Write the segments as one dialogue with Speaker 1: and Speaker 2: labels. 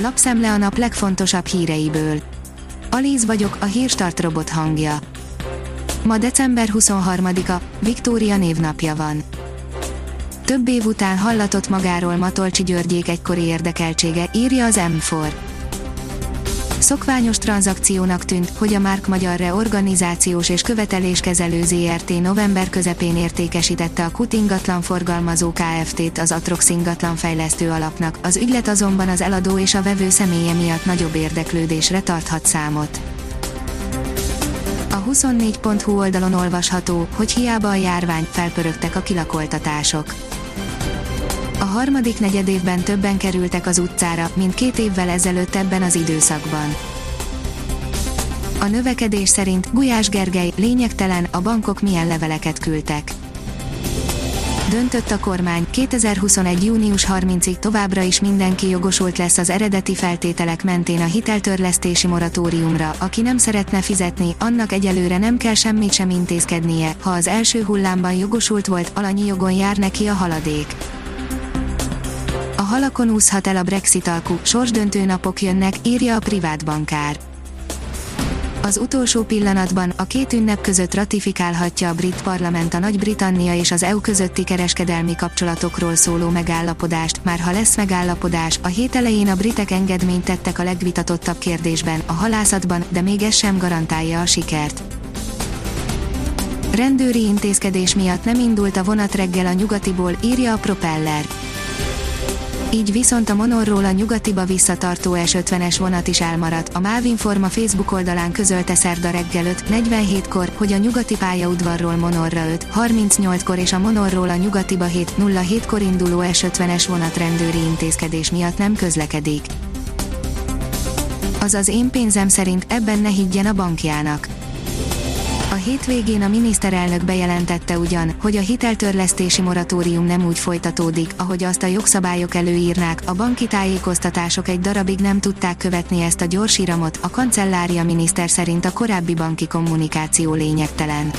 Speaker 1: Lapszemle a nap legfontosabb híreiből. Alíz vagyok, a hírstart robot hangja. Ma december 23-a, Viktória névnapja van. Több év után hallatott magáról Matolcsi Györgyék egykori érdekeltsége, írja az M4. Szokványos tranzakciónak tűnt, hogy a Márk Magyar Reorganizációs és Követeléskezelő ZRT november közepén értékesítette a KUT ingatlan forgalmazó Kft-t az Atrox ingatlan fejlesztő alapnak, az ügylet azonban az eladó és a vevő személye miatt nagyobb érdeklődésre tarthat számot. A 24.hu oldalon olvasható, hogy hiába a járvány, felpörögtek a kilakoltatások harmadik negyedévben többen kerültek az utcára, mint két évvel ezelőtt ebben az időszakban. A növekedés szerint Gulyás Gergely lényegtelen, a bankok milyen leveleket küldtek. Döntött a kormány, 2021. június 30-ig továbbra is mindenki jogosult lesz az eredeti feltételek mentén a hiteltörlesztési moratóriumra, aki nem szeretne fizetni, annak egyelőre nem kell semmit sem intézkednie, ha az első hullámban jogosult volt, alanyi jogon jár neki a haladék halakon úszhat el a Brexit alku, sorsdöntő napok jönnek, írja a privát bankár. Az utolsó pillanatban a két ünnep között ratifikálhatja a brit parlament a Nagy-Britannia és az EU közötti kereskedelmi kapcsolatokról szóló megállapodást, már ha lesz megállapodás, a hét elején a britek engedményt tettek a legvitatottabb kérdésben, a halászatban, de még ez sem garantálja a sikert. Rendőri intézkedés miatt nem indult a vonat reggel a nyugatiból, írja a Propeller így viszont a Monorról a nyugatiba visszatartó S50-es vonat is elmaradt. A Mávinforma Facebook oldalán közölte szerda reggel 5.47-kor, hogy a nyugati pályaudvarról Monorra 5.38-kor és a Monorról a nyugatiba 7.07-kor induló S50-es vonat rendőri intézkedés miatt nem közlekedik. Azaz én pénzem szerint ebben ne higgyen a bankjának a hétvégén a miniszterelnök bejelentette ugyan, hogy a hiteltörlesztési moratórium nem úgy folytatódik, ahogy azt a jogszabályok előírnák, a banki tájékoztatások egy darabig nem tudták követni ezt a gyors iramot, a kancellária miniszter szerint a korábbi banki kommunikáció lényegtelen.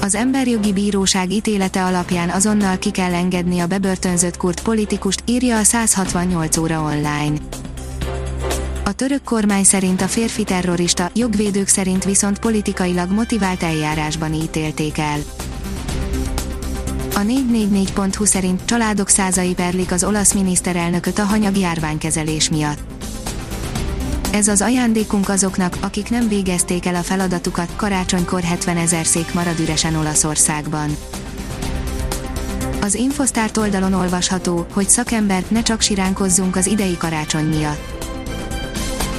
Speaker 1: Az emberjogi bíróság ítélete alapján azonnal ki kell engedni a bebörtönzött kurt politikust, írja a 168 óra online. A török kormány szerint a férfi terrorista, jogvédők szerint viszont politikailag motivált eljárásban ítélték el. A 444.hu szerint családok százai perlik az olasz miniszterelnököt a hanyag járványkezelés miatt. Ez az ajándékunk azoknak, akik nem végezték el a feladatukat, karácsonykor 70 ezer szék marad üresen Olaszországban. Az Infosztárt oldalon olvasható, hogy szakember, ne csak siránkozzunk az idei karácsony miatt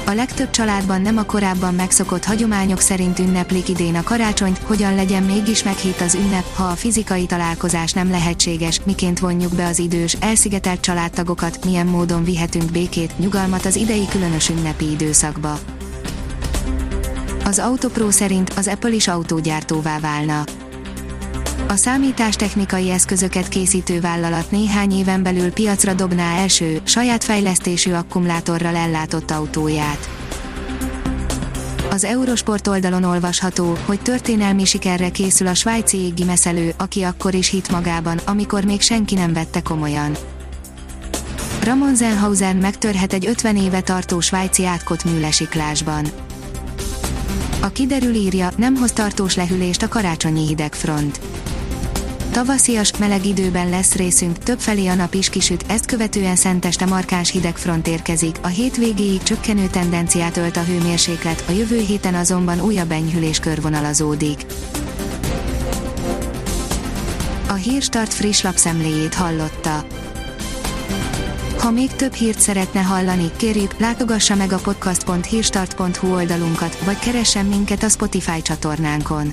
Speaker 1: a legtöbb családban nem a korábban megszokott hagyományok szerint ünneplik idén a karácsonyt, hogyan legyen mégis meghitt az ünnep, ha a fizikai találkozás nem lehetséges, miként vonjuk be az idős, elszigetelt családtagokat, milyen módon vihetünk békét, nyugalmat az idei különös ünnepi időszakba. Az Autopro szerint az Apple is autógyártóvá válna. A számítástechnikai eszközöket készítő vállalat néhány éven belül piacra dobná első, saját fejlesztésű akkumulátorral ellátott autóját. Az Eurosport oldalon olvasható, hogy történelmi sikerre készül a svájci égi meszelő, aki akkor is hit magában, amikor még senki nem vette komolyan. Ramon Zenhausen megtörhet egy 50 éve tartó svájci átkot műlesiklásban. A kiderül írja, nem hoz tartós lehűlést a karácsonyi hidegfront. Tavaszias, meleg időben lesz részünk, többfelé a nap is kisüt, ezt követően szenteste markáns hidegfront érkezik, a hétvégéig csökkenő tendenciát ölt a hőmérséklet, a jövő héten azonban újabb enyhülés körvonalazódik. A Hírstart friss lapszemléjét hallotta. Ha még több hírt szeretne hallani, kérjük, látogassa meg a podcast.hírstart.hu oldalunkat, vagy keressen minket a Spotify csatornánkon